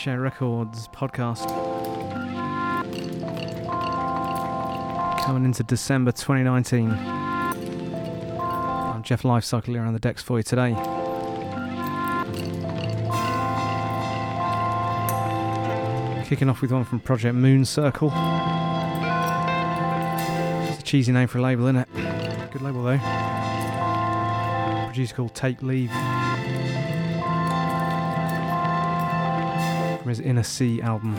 Share Records podcast. Coming into December 2019. I'm Jeff Lifecycle here on the decks for you today. Kicking off with one from Project Moon Circle. It's a cheesy name for a label, isn't it? Good label though. Producer called Take Leave. From his Inner Sea album.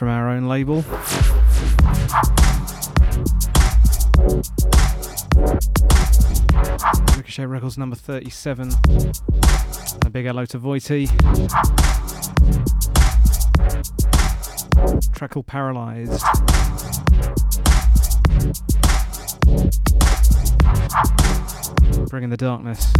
From our own label. Ricochet Records number 37. And a big hello to Voity. Track called Paralysed. Bringing the darkness.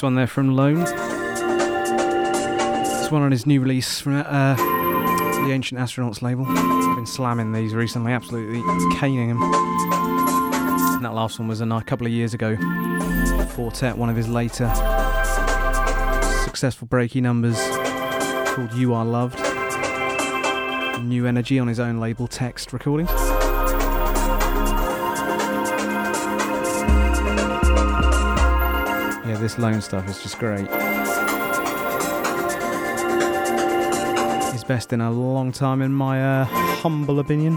Nice one there from Lone. This one on his new release from uh, the Ancient Astronauts label. I've been slamming these recently, absolutely caning them. And that last one was a couple of years ago. Four Tet, one of his later successful breaky numbers called You Are Loved. New Energy on his own label, Text Recordings. This lone stuff is just great. He's best in a long time, in my uh, humble opinion.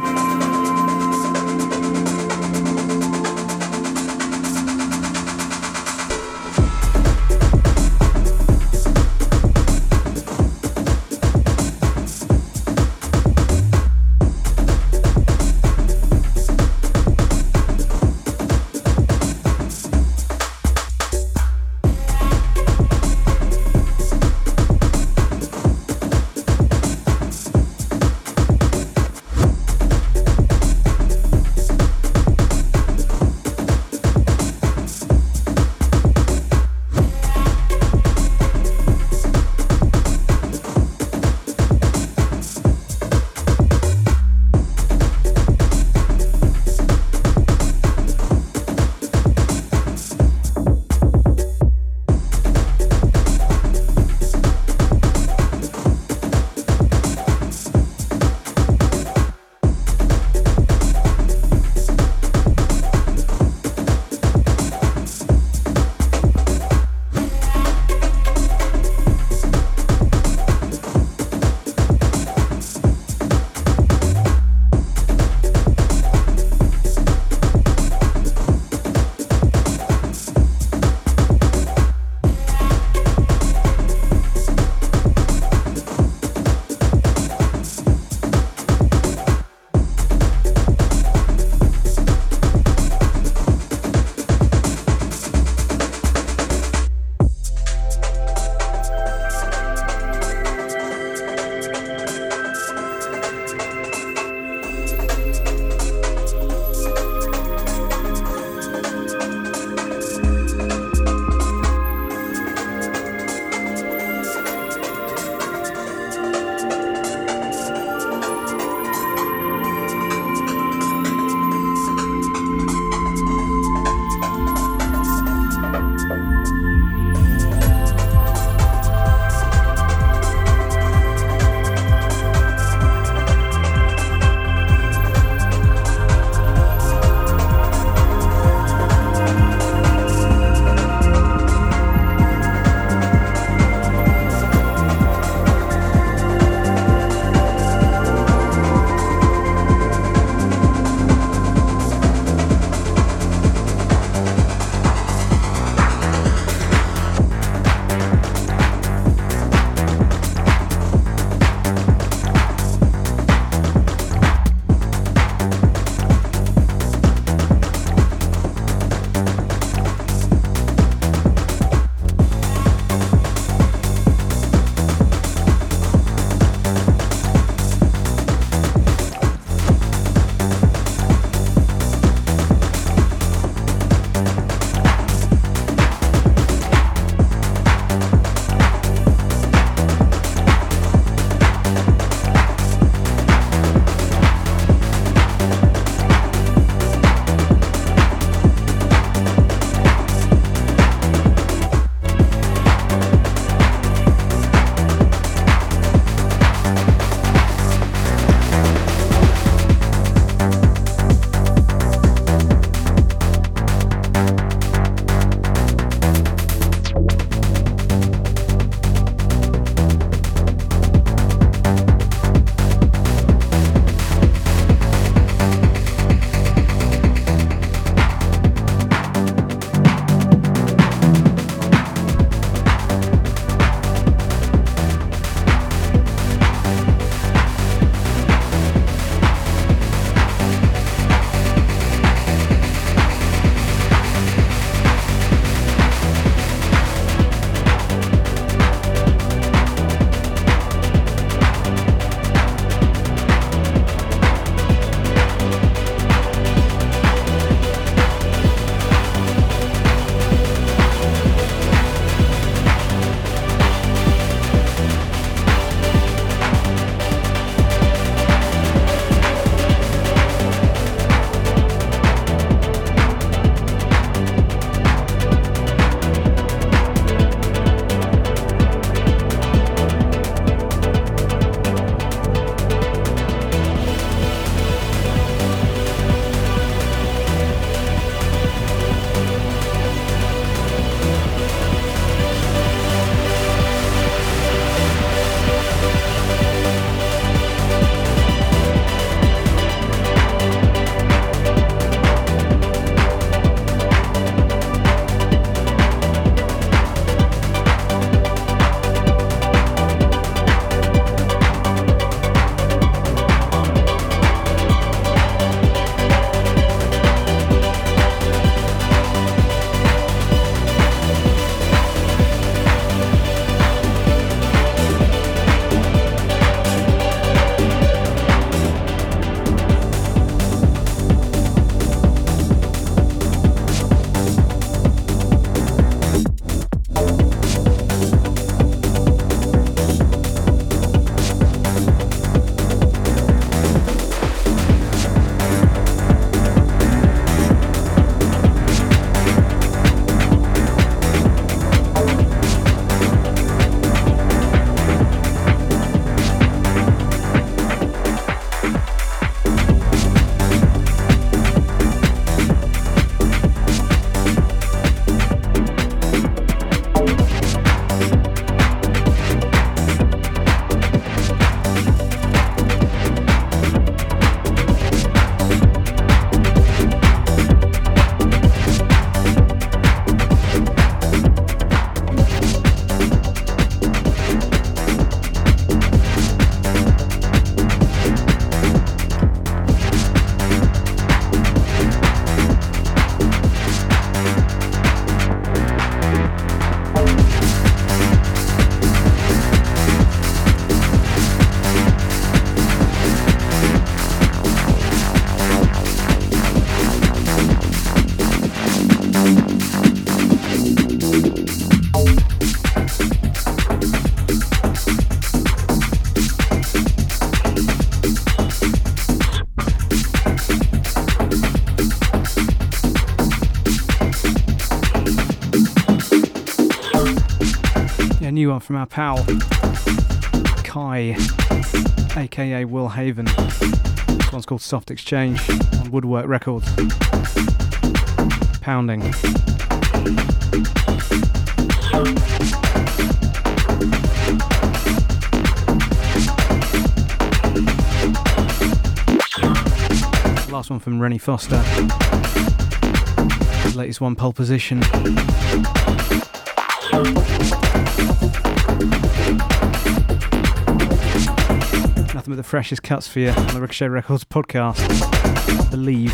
New one from our pal Kai, aka Will Haven. This one's called Soft Exchange on Woodwork Records. Pounding. Last one from Rennie Foster. His latest one, Pole Position. The freshest cuts for you on the Ricochet Records podcast. Believe.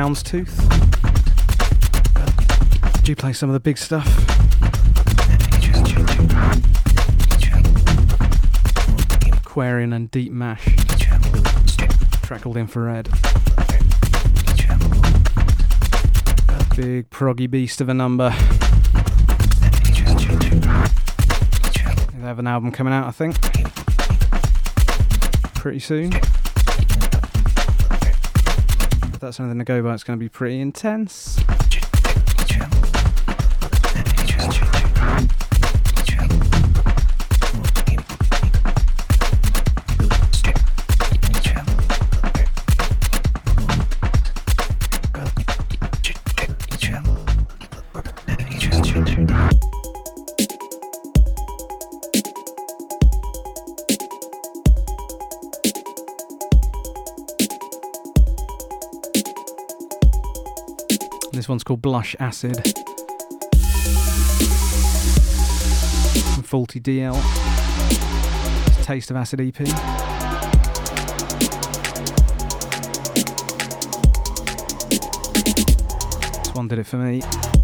Houndstooth. You play some of the big stuff? Aquarian and Deep Mash. Track called Infrared. Big proggy beast of a number. They have an album coming out, I think. Pretty soon. That's anything to go by, it's going to be pretty intense. Called Blush Acid. Faulty DL. Taste of Acid EP. This one did it for me.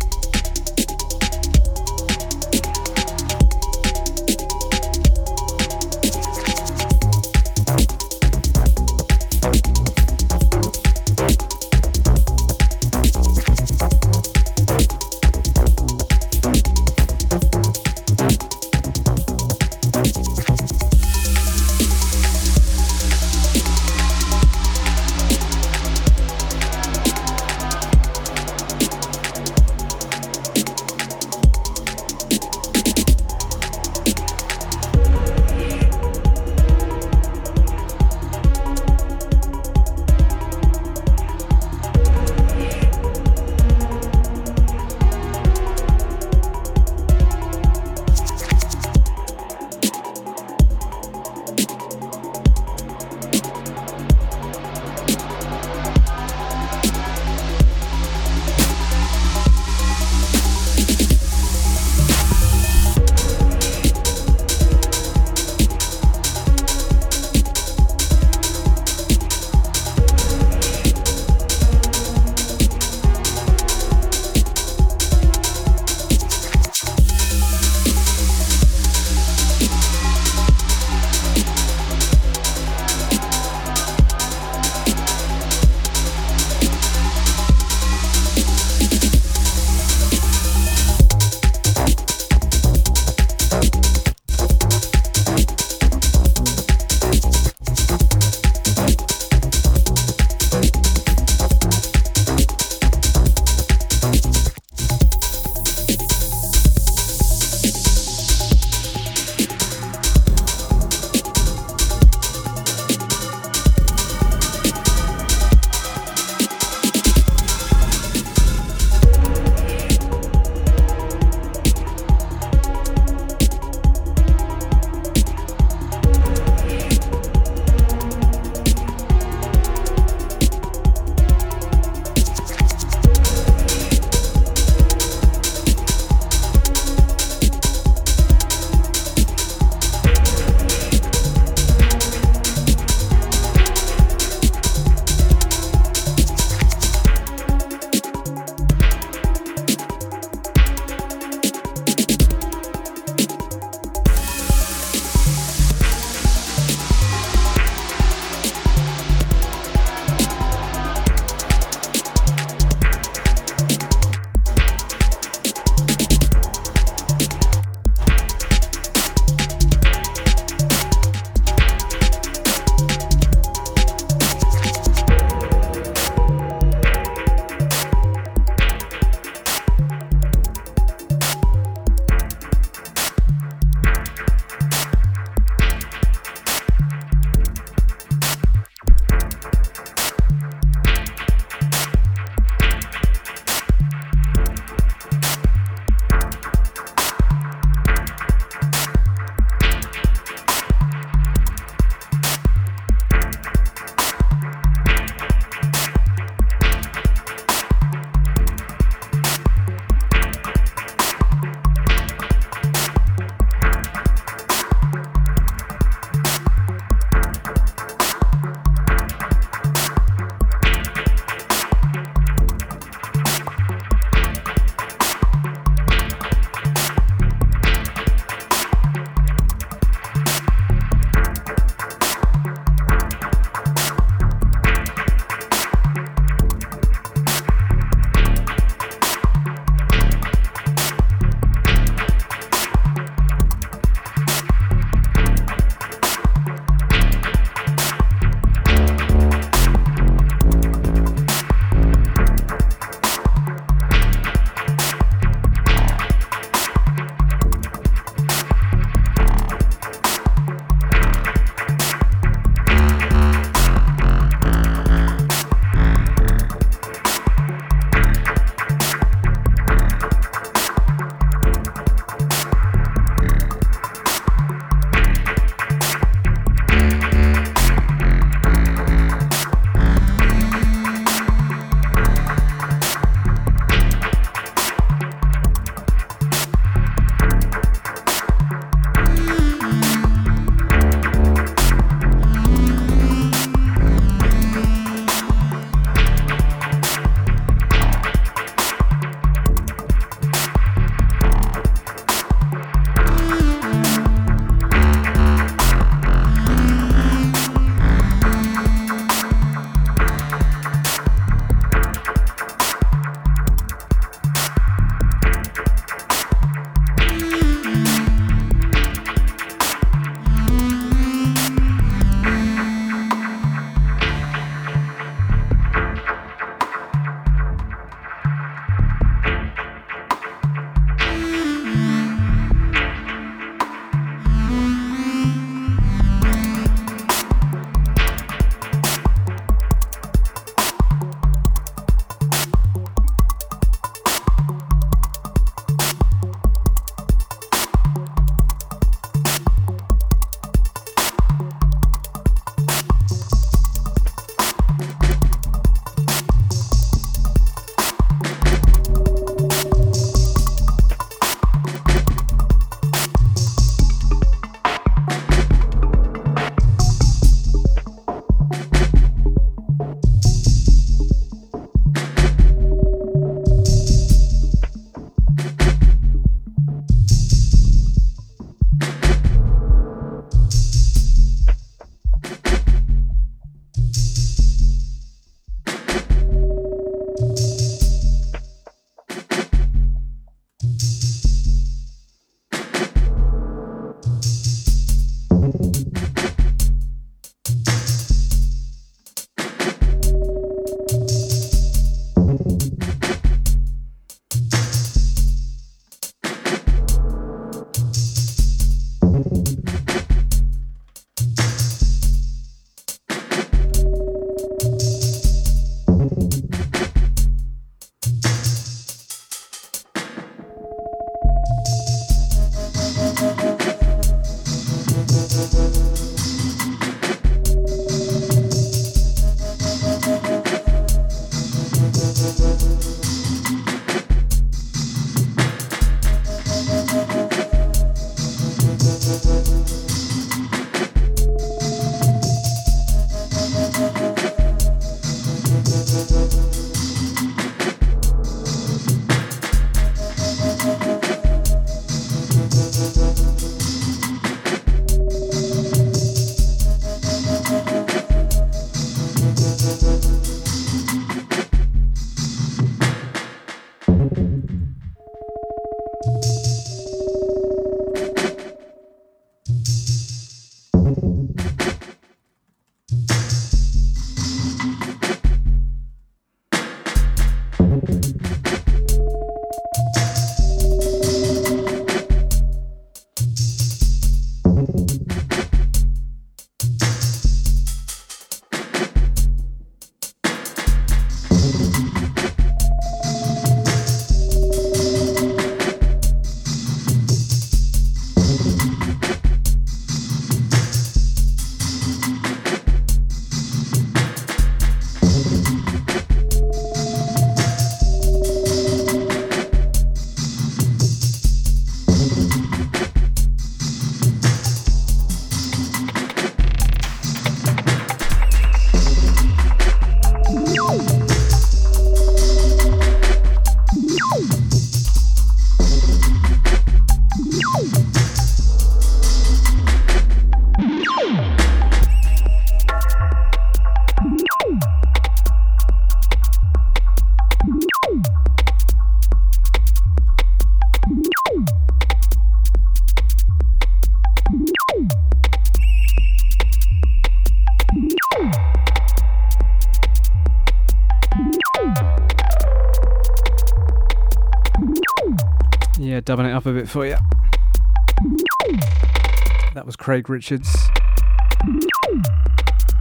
Craig Richards.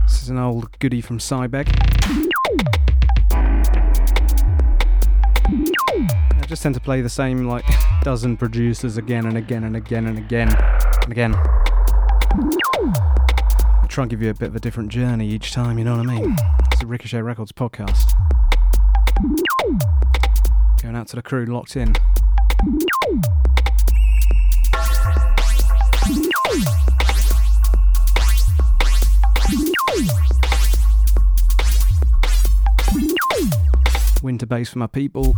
This is an old goodie from Cybeg. I just tend to play the same like dozen producers again and again and again and again and again. I try and give you a bit of a different journey each time, you know what I mean? It's a Ricochet Records podcast. Going out to the crew locked in. Winter bass for my people.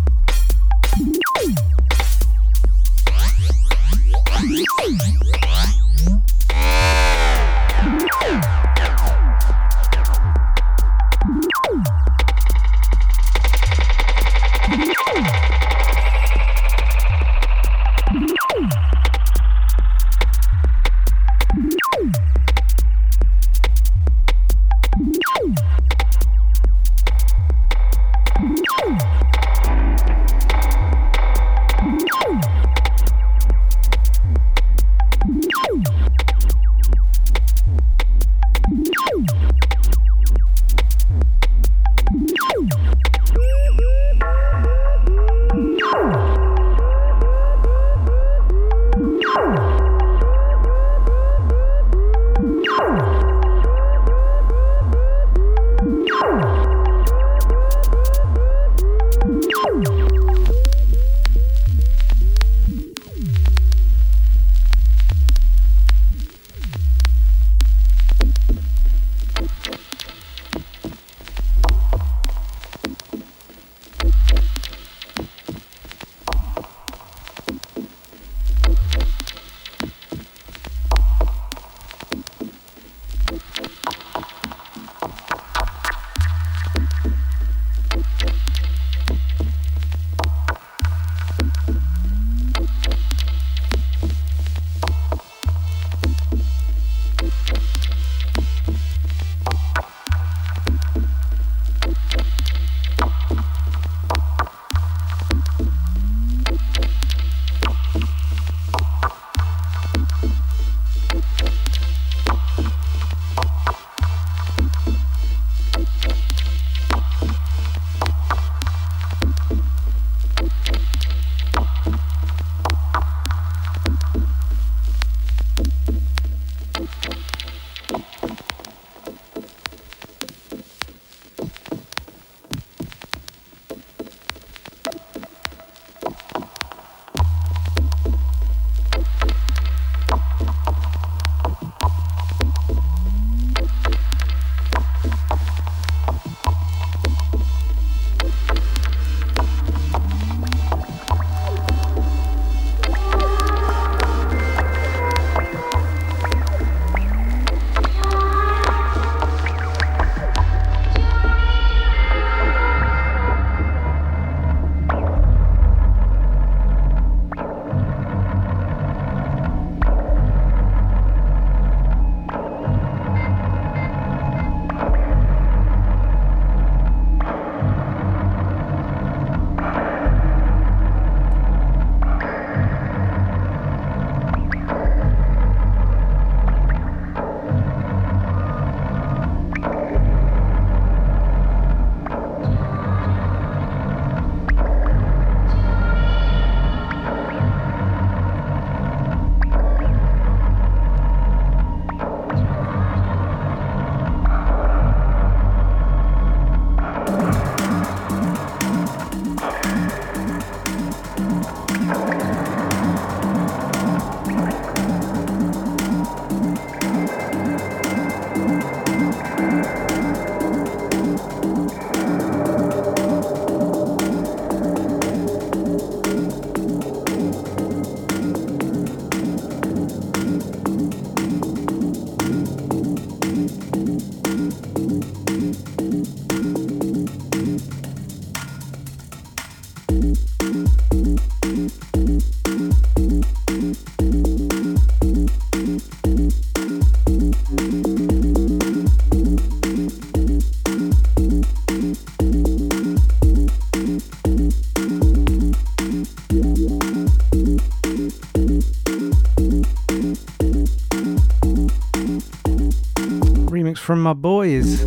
From my boys.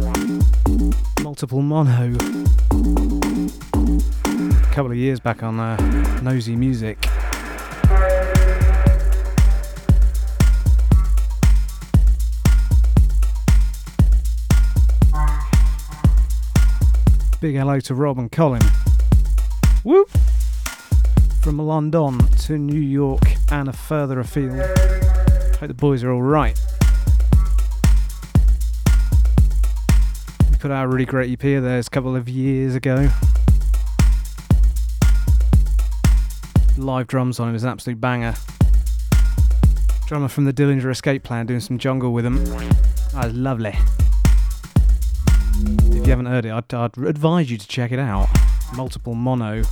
Multiple Mono. A couple of years back on uh, Nosy Music. Big hello to Rob and Colin. Whoop! From London to New York and a further afield. Hope the boys are alright. Put out a really great EP there a couple of years ago. Live drums on it was an absolute banger. Drummer from the Dillinger Escape Plan doing some jungle with him. Ah, that was lovely If you haven't heard it, I'd, I'd advise you to check it out. Multiple mono.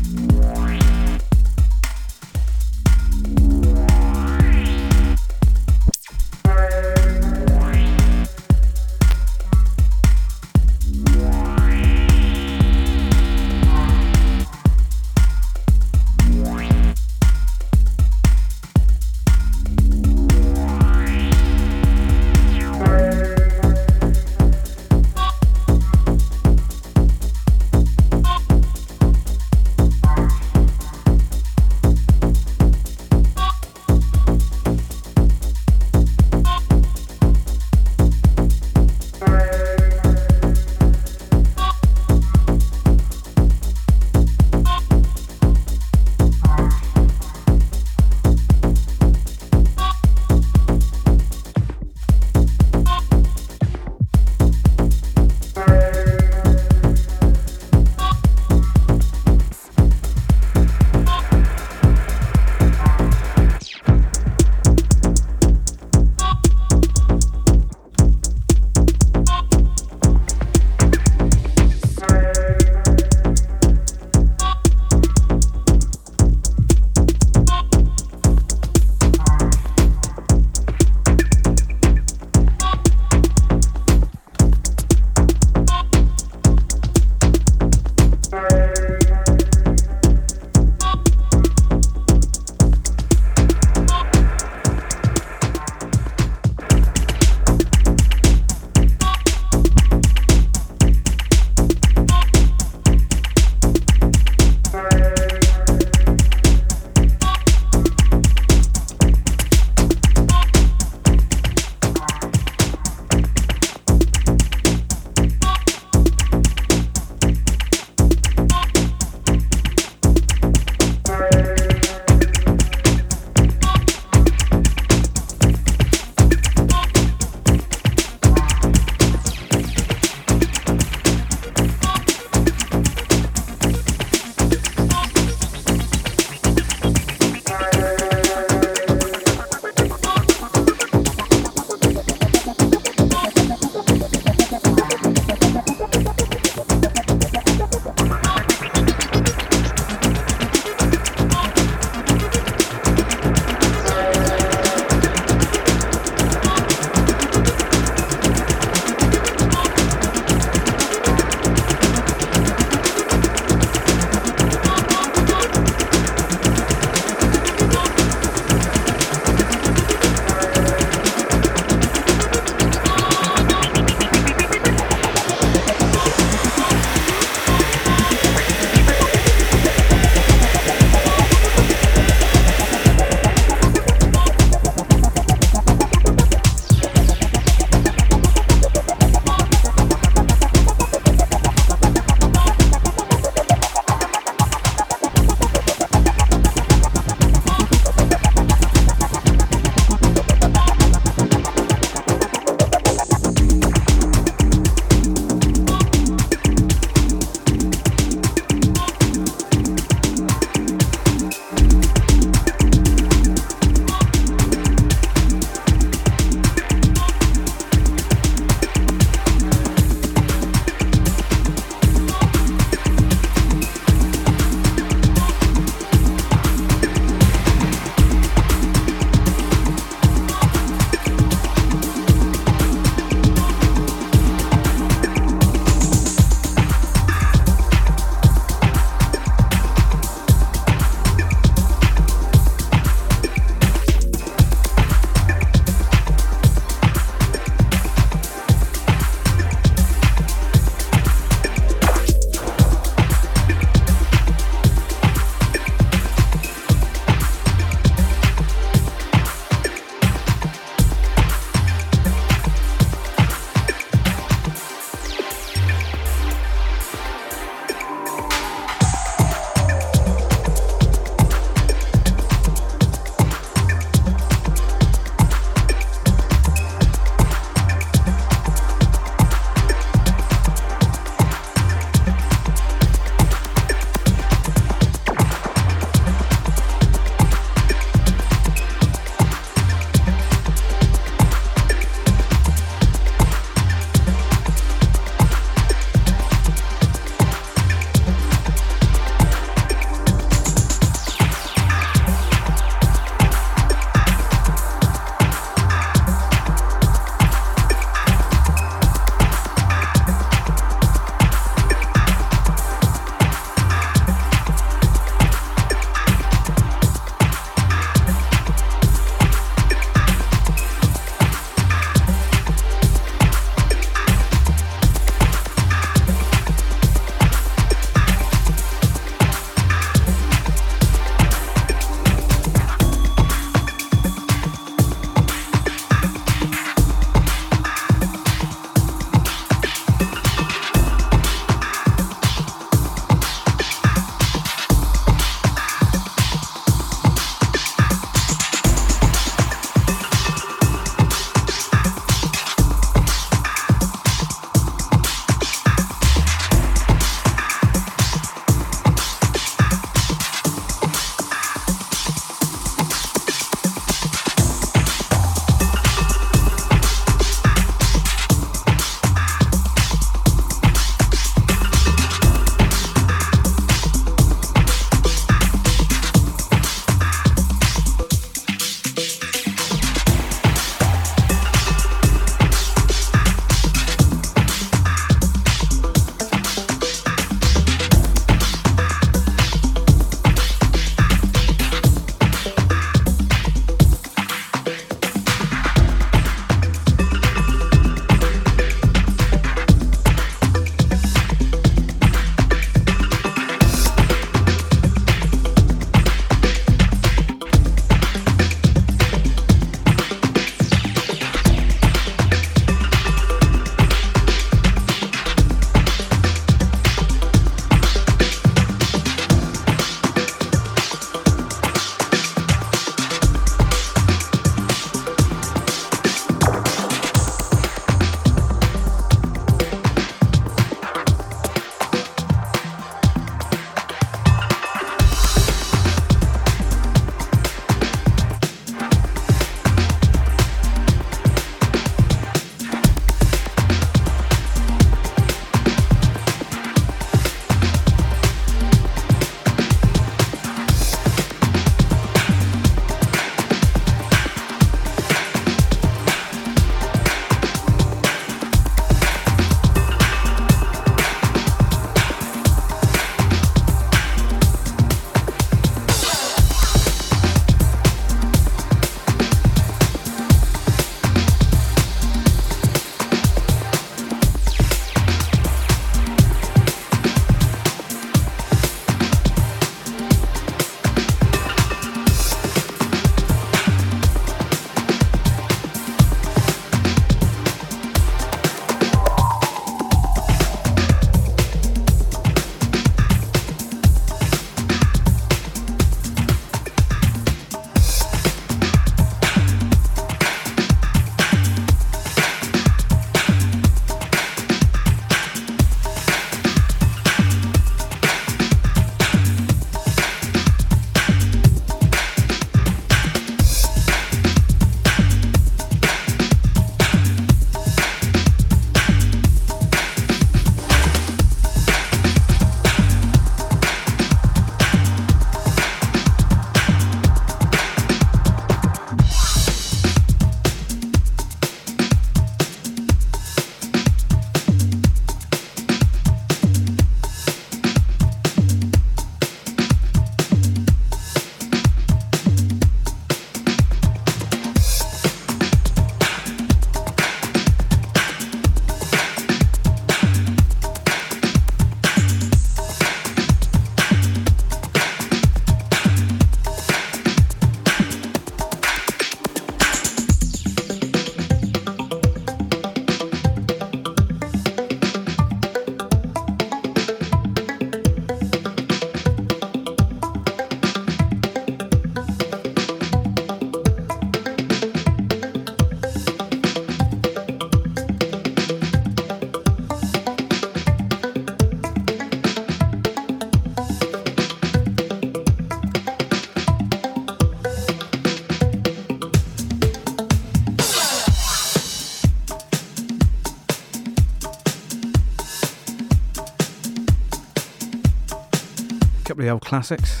The old classics.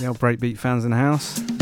The old breakbeat fans in the house.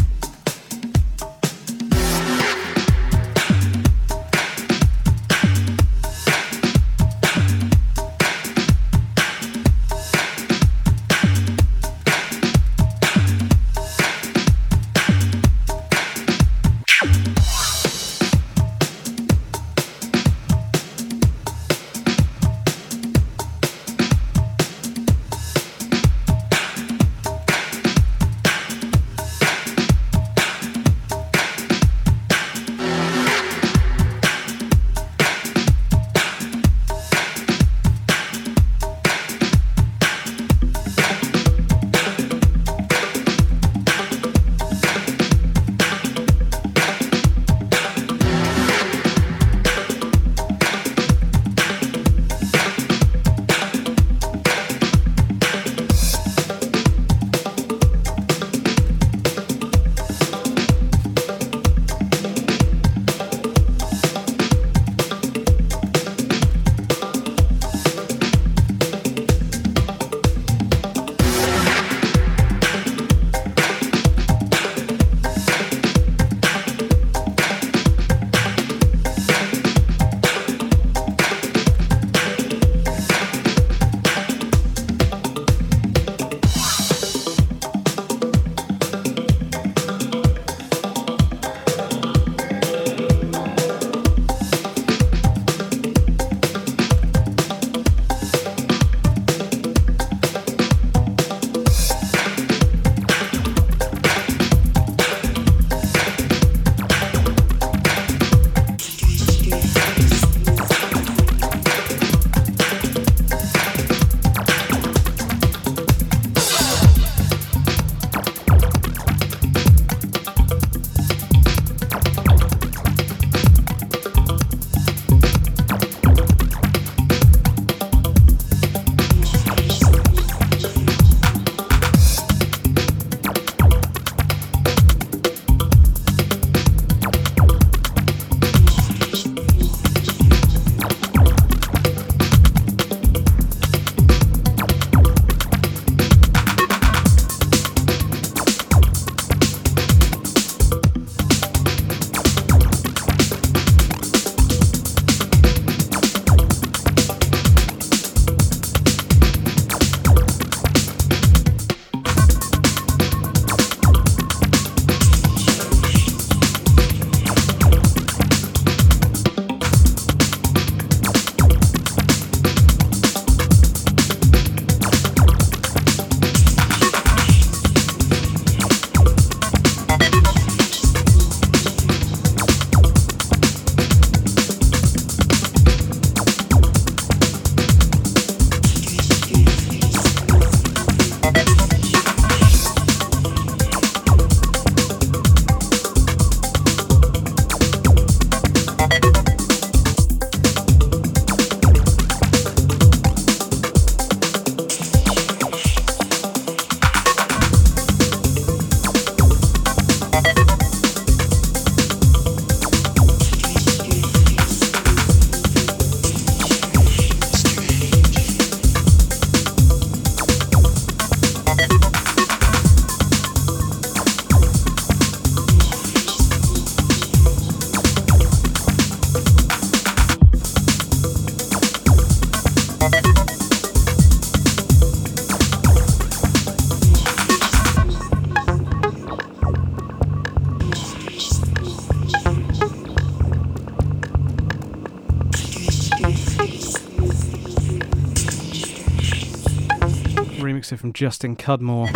From Justin Cudmore.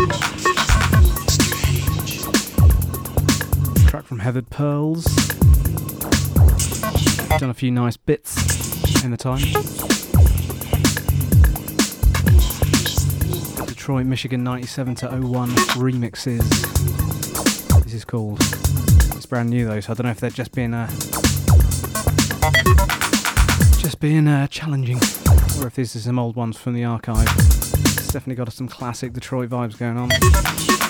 Track from Heathered Pearls. Done a few nice bits in the time. Detroit, Michigan 97 to 01 remixes. This is called. It's brand new though, so I don't know if they're just being uh, just being uh, challenging, or if these are some old ones from the archive. Definitely got some classic Detroit vibes going on.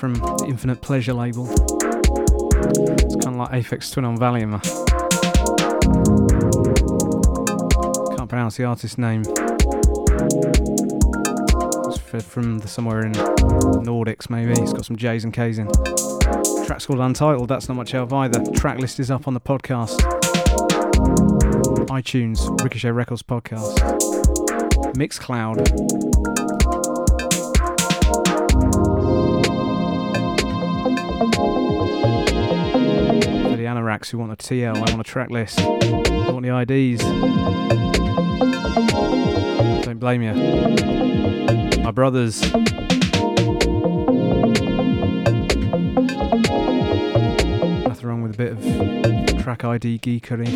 From the Infinite Pleasure label. It's kind of like Aphex Twin on Valium. Can't pronounce the artist's name. It's from the, somewhere in Nordics, maybe. It's got some J's and K's in. Track's called Untitled. That's not much help either. Track list is up on the podcast. iTunes, Ricochet Records podcast. Mixcloud. Anoraks who want a TL, I want a track list, I want the IDs. Don't blame you. My brothers. Nothing wrong with a bit of track ID geekery.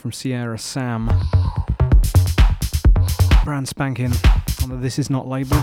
From Sierra Sam. Brand spanking on the This Is Not label.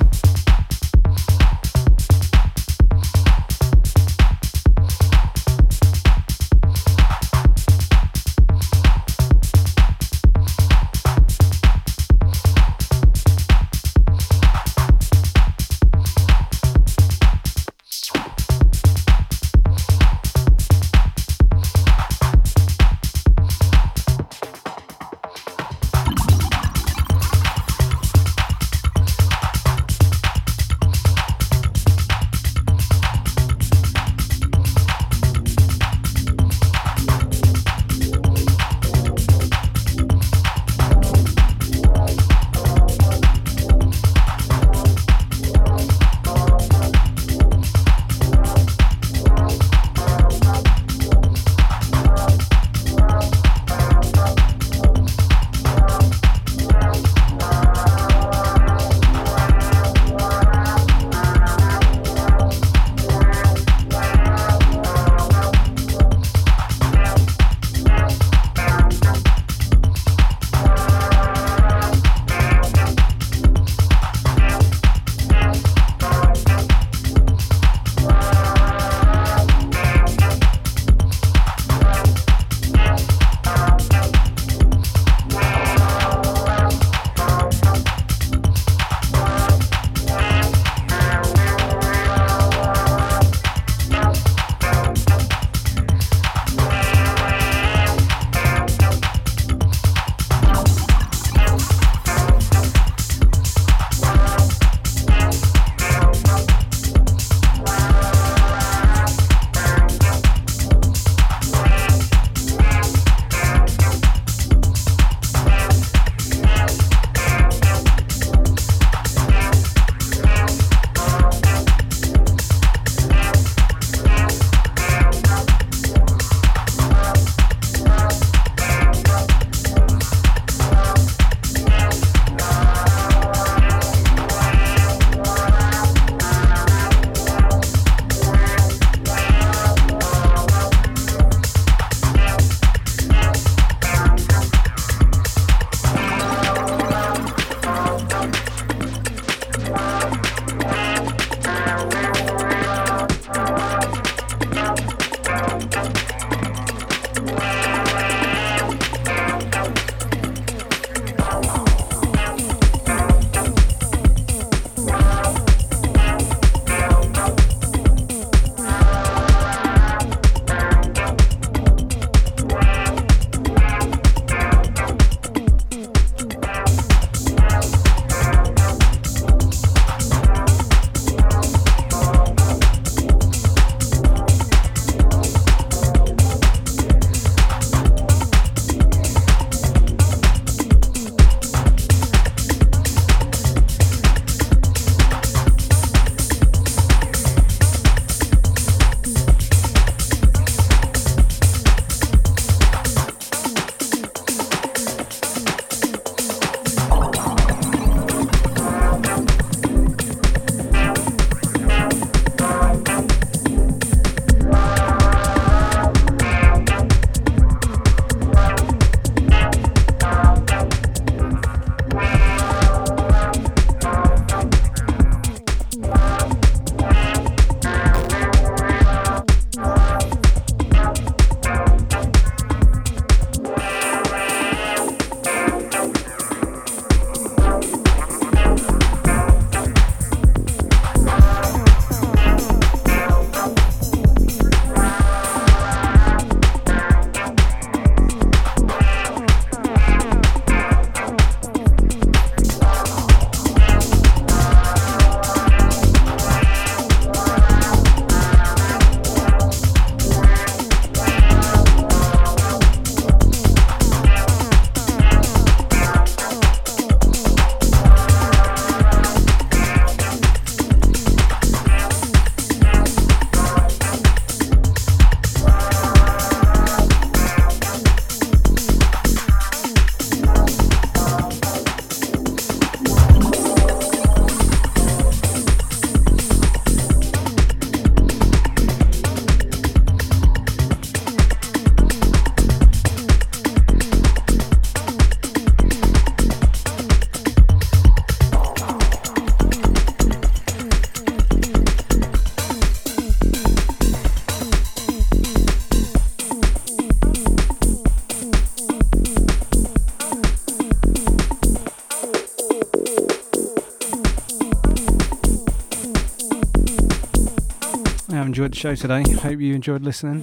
The show today. Hope you enjoyed listening.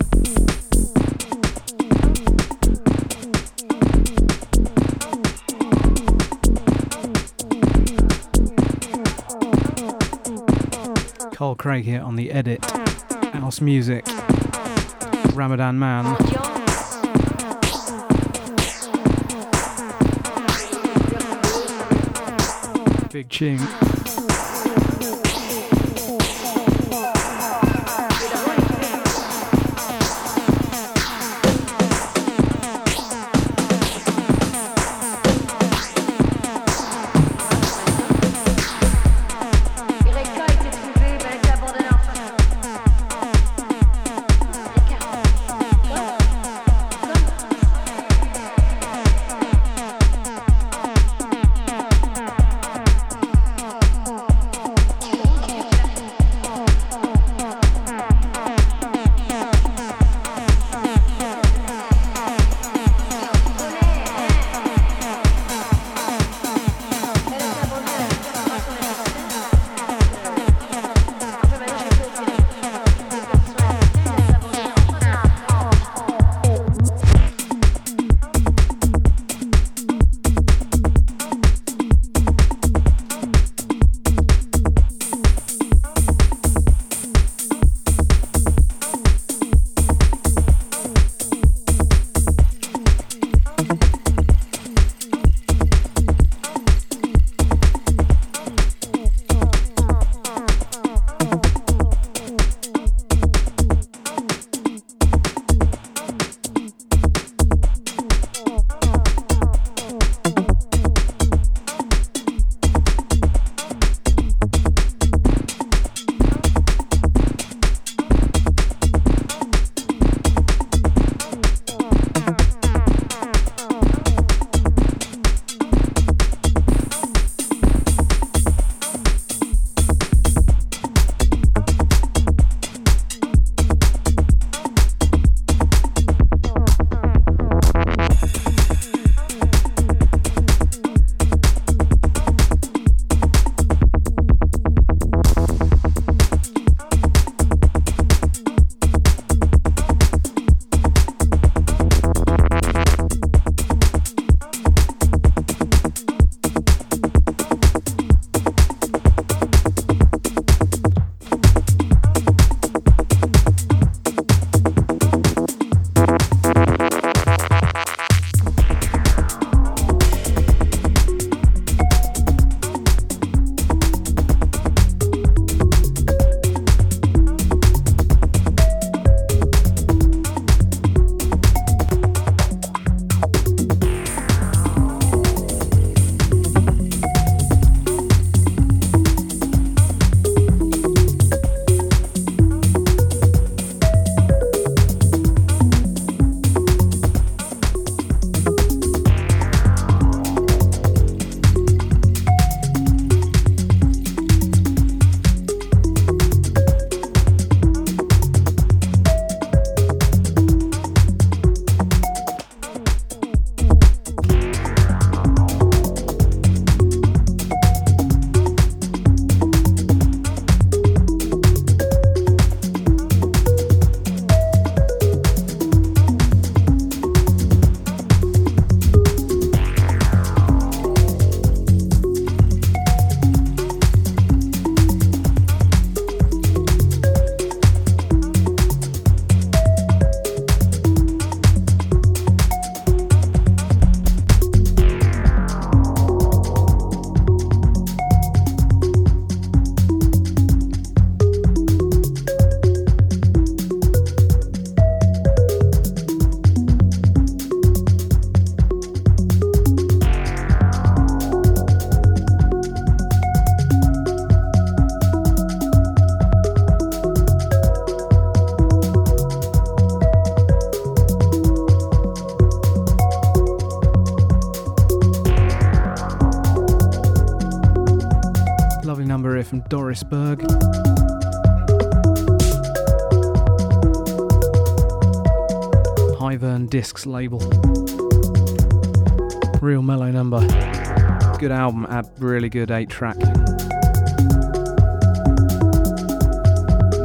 Carl Craig here on the edit. House music. Ramadan Man. Big tune. Harrisburg. Hivern Discs label. Real mellow number. Good album, a really good 8 track.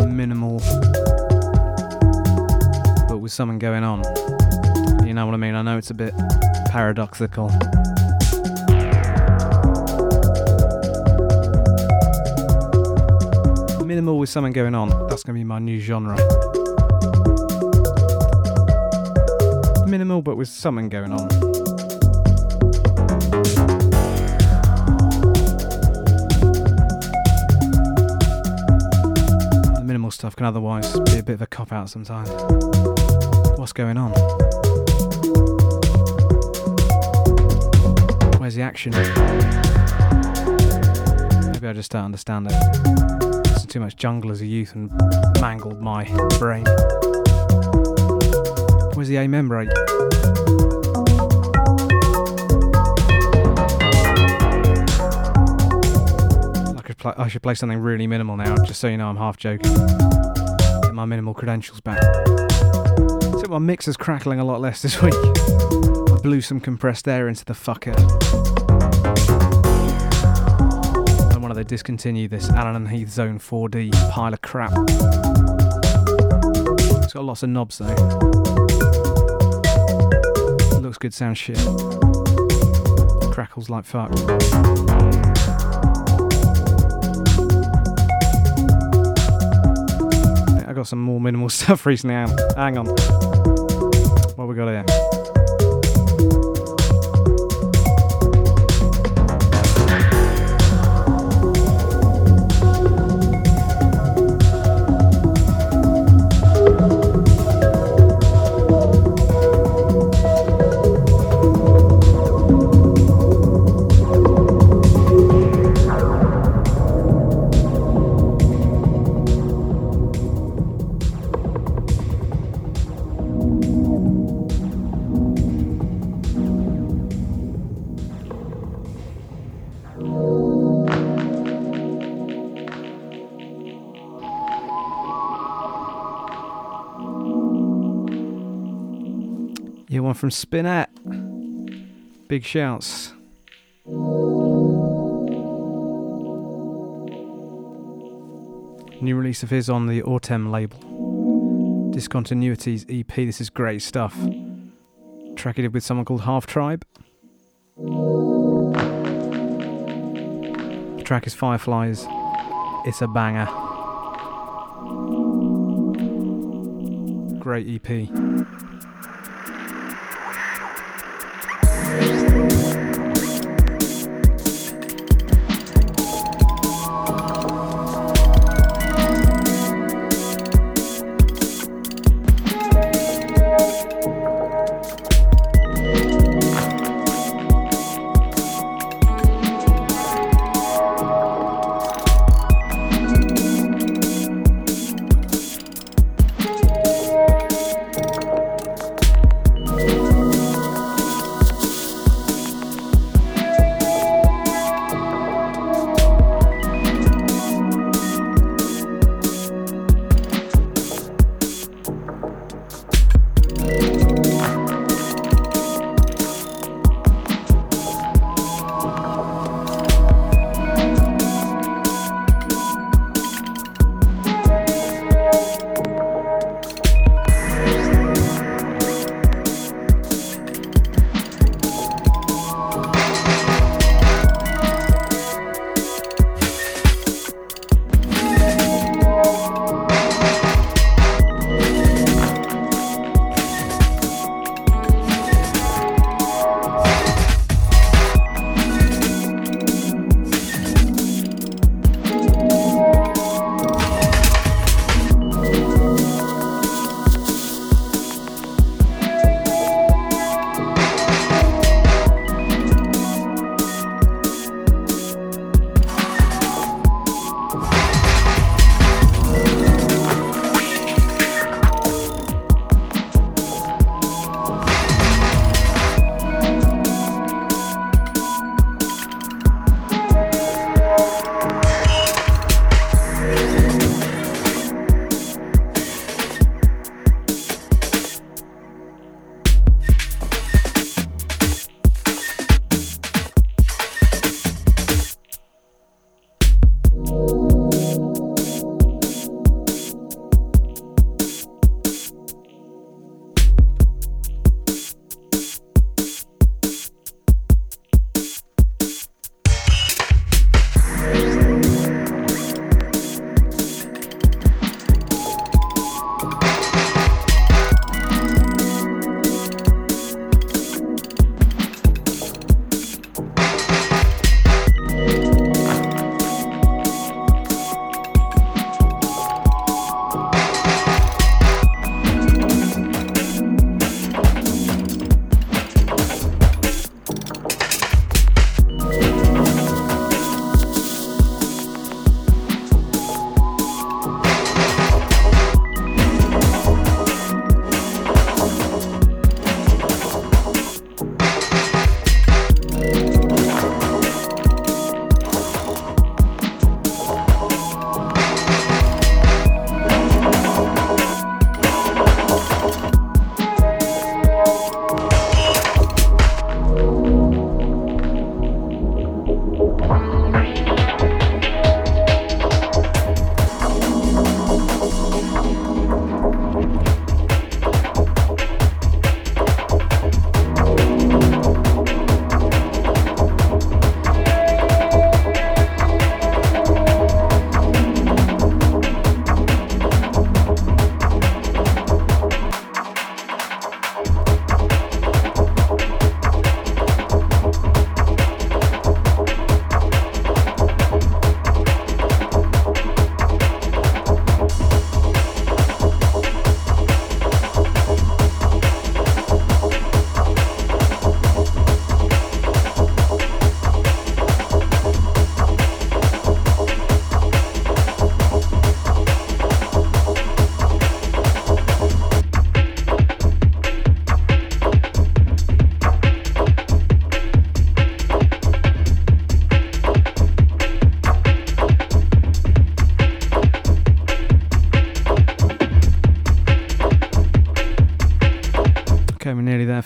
Minimal, but with something going on. You know what I mean? I know it's a bit paradoxical. With something going on. That's going to be my new genre. Minimal, but with something going on. The minimal stuff can otherwise be a bit of a cop out sometimes. What's going on? Where's the action? Maybe I just don't understand it. Too much jungle as a youth and mangled my brain. Where's the break? play, I should play something really minimal now, just so you know I'm half joking. Get my minimal credentials back. So my mixer's crackling a lot less this week. I blew some compressed air into the fucker. Discontinue this Allen and Heath Xone:4D pile of crap. It's got lots of knobs though. looks good, sounds shit. Crackles like fuck. I got some more minimal stuff recently. Hang on. What we got here? From Spinette. Big shouts. New release of his on the Autem label. Discontinuities EP. This is great stuff. Track it with someone called Half Tribe. The track is Fireflies. It's a banger. Great EP.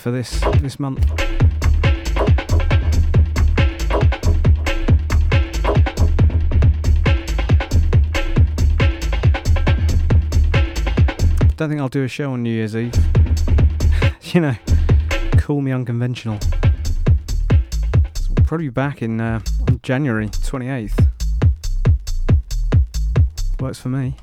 For this this month. Don't think I'll do a show on New Year's Eve. you know, call me unconventional. So we'll probably back in uh, January 28th. Works for me.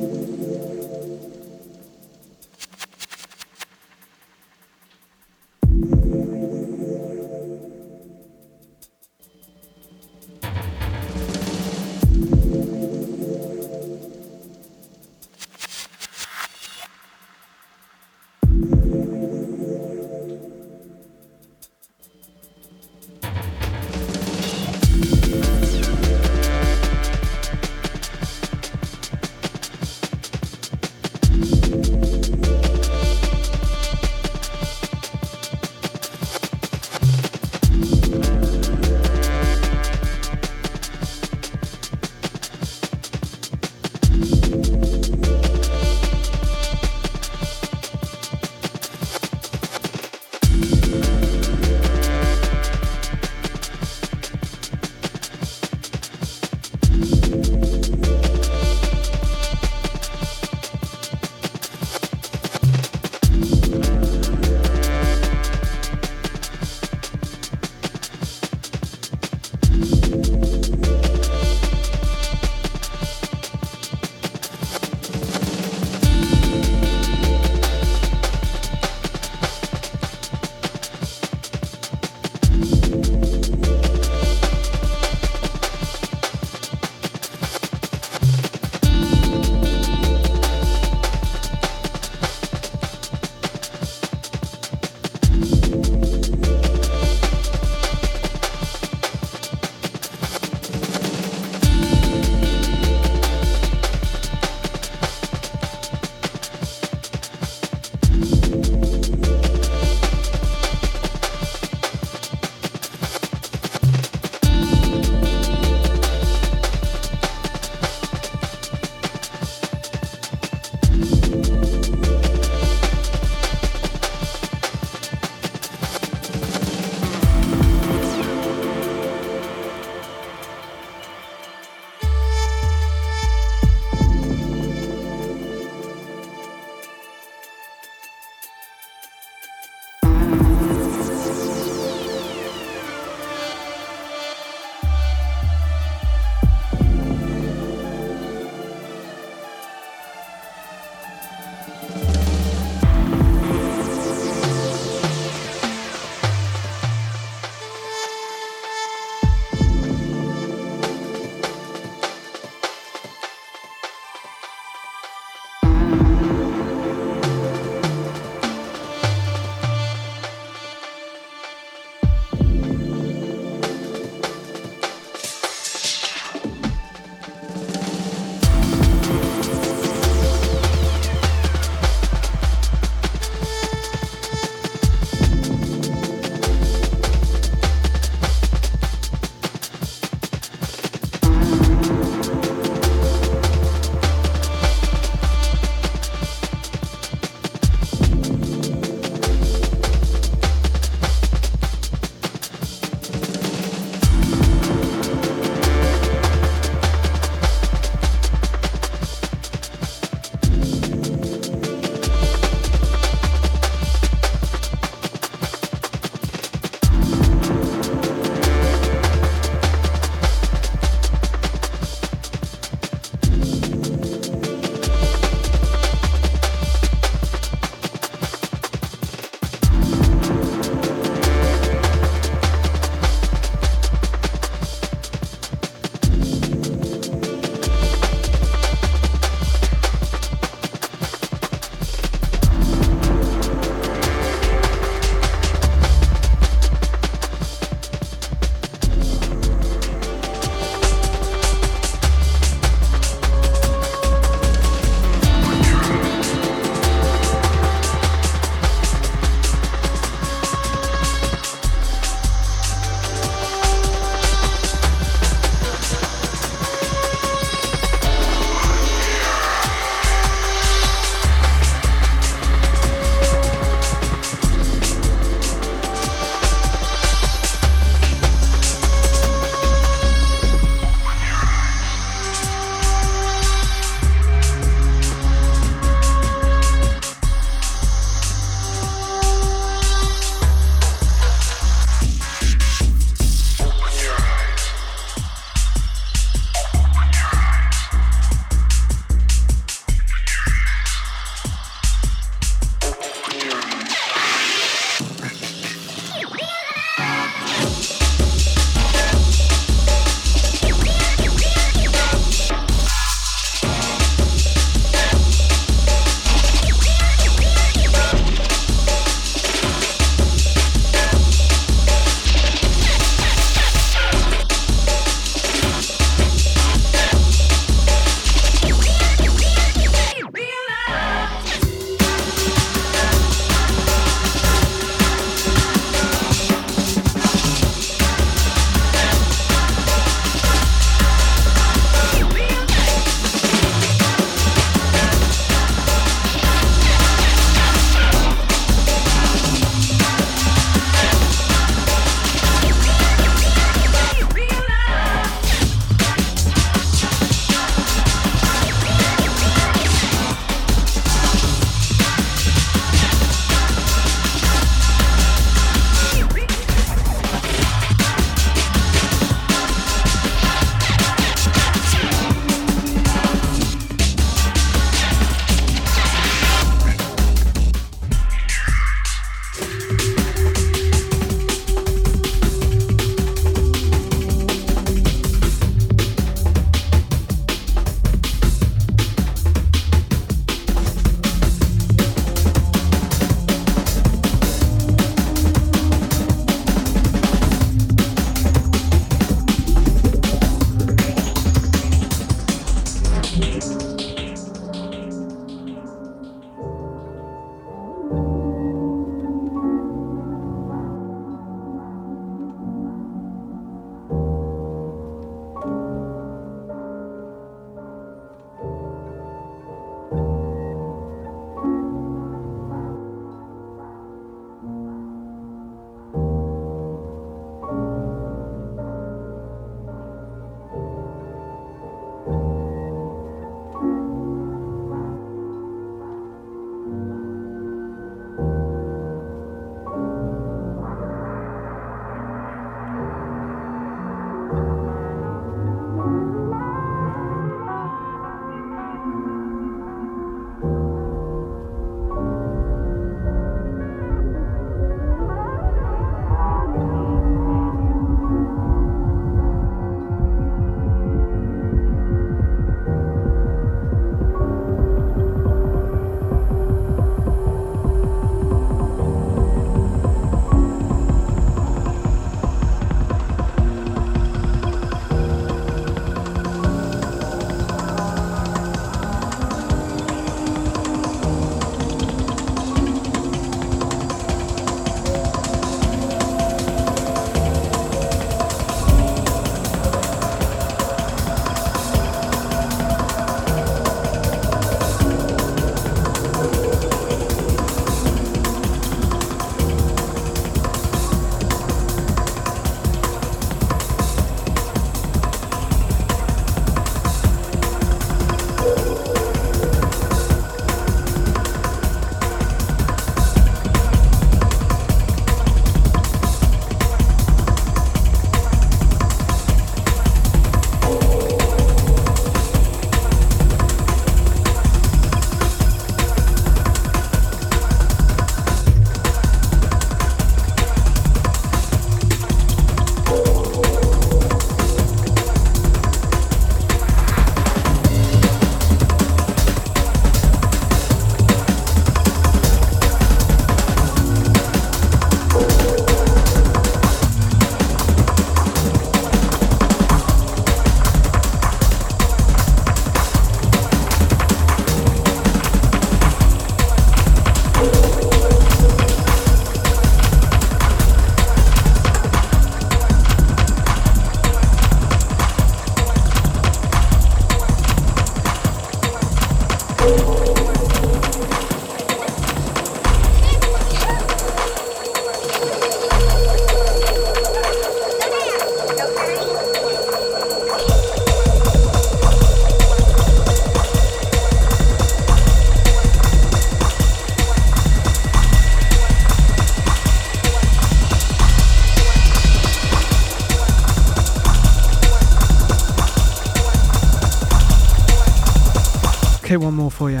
One more for you.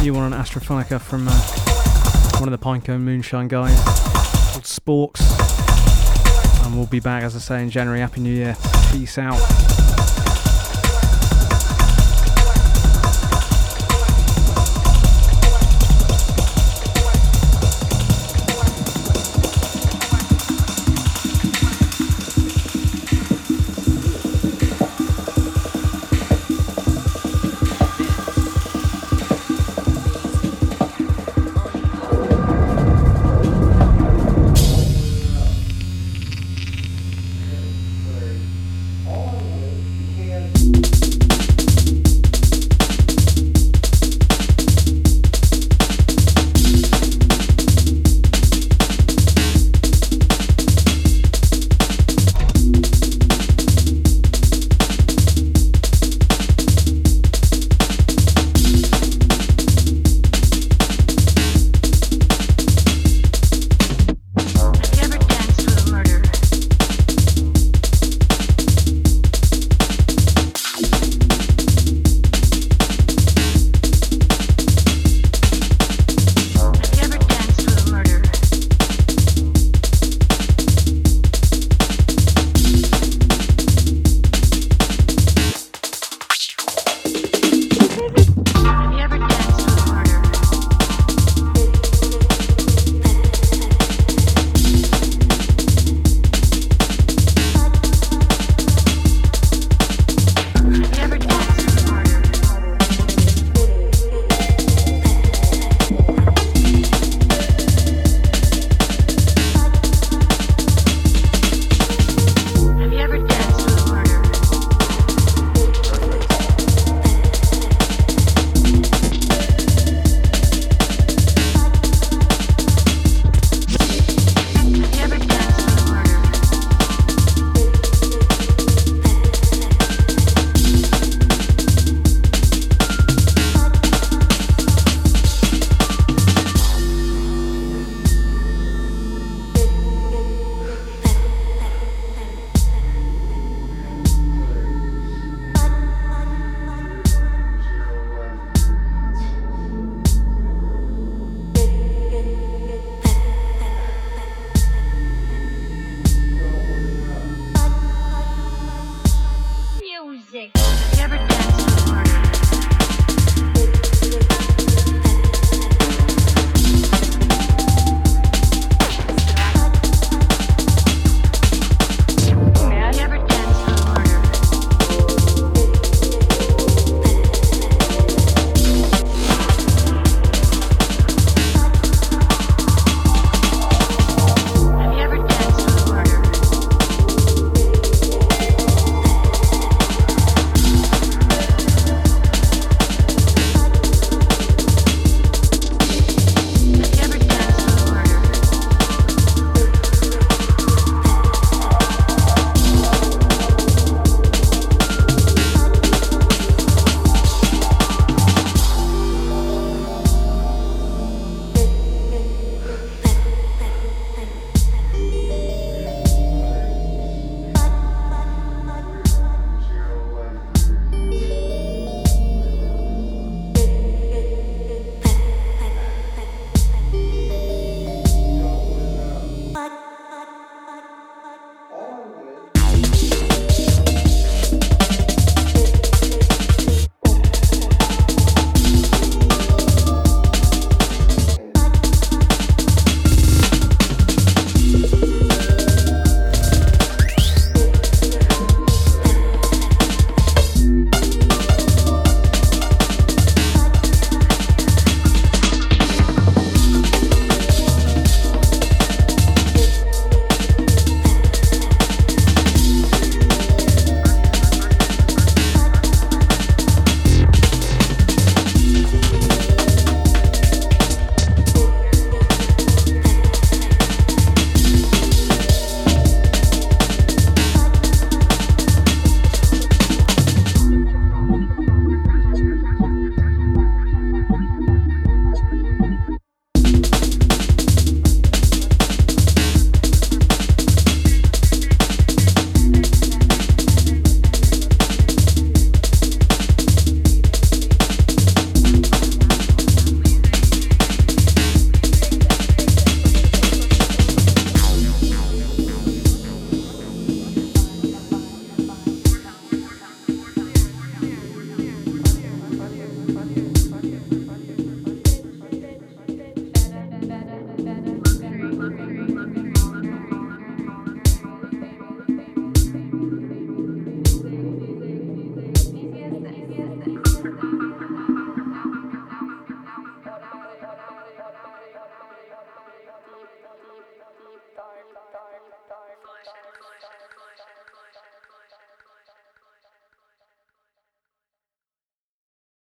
You want an Astrophonica from uh, one of the Pinecone Moonshine guys called Sporks. And we'll be back, as I say, in January. Happy New Year. Peace out.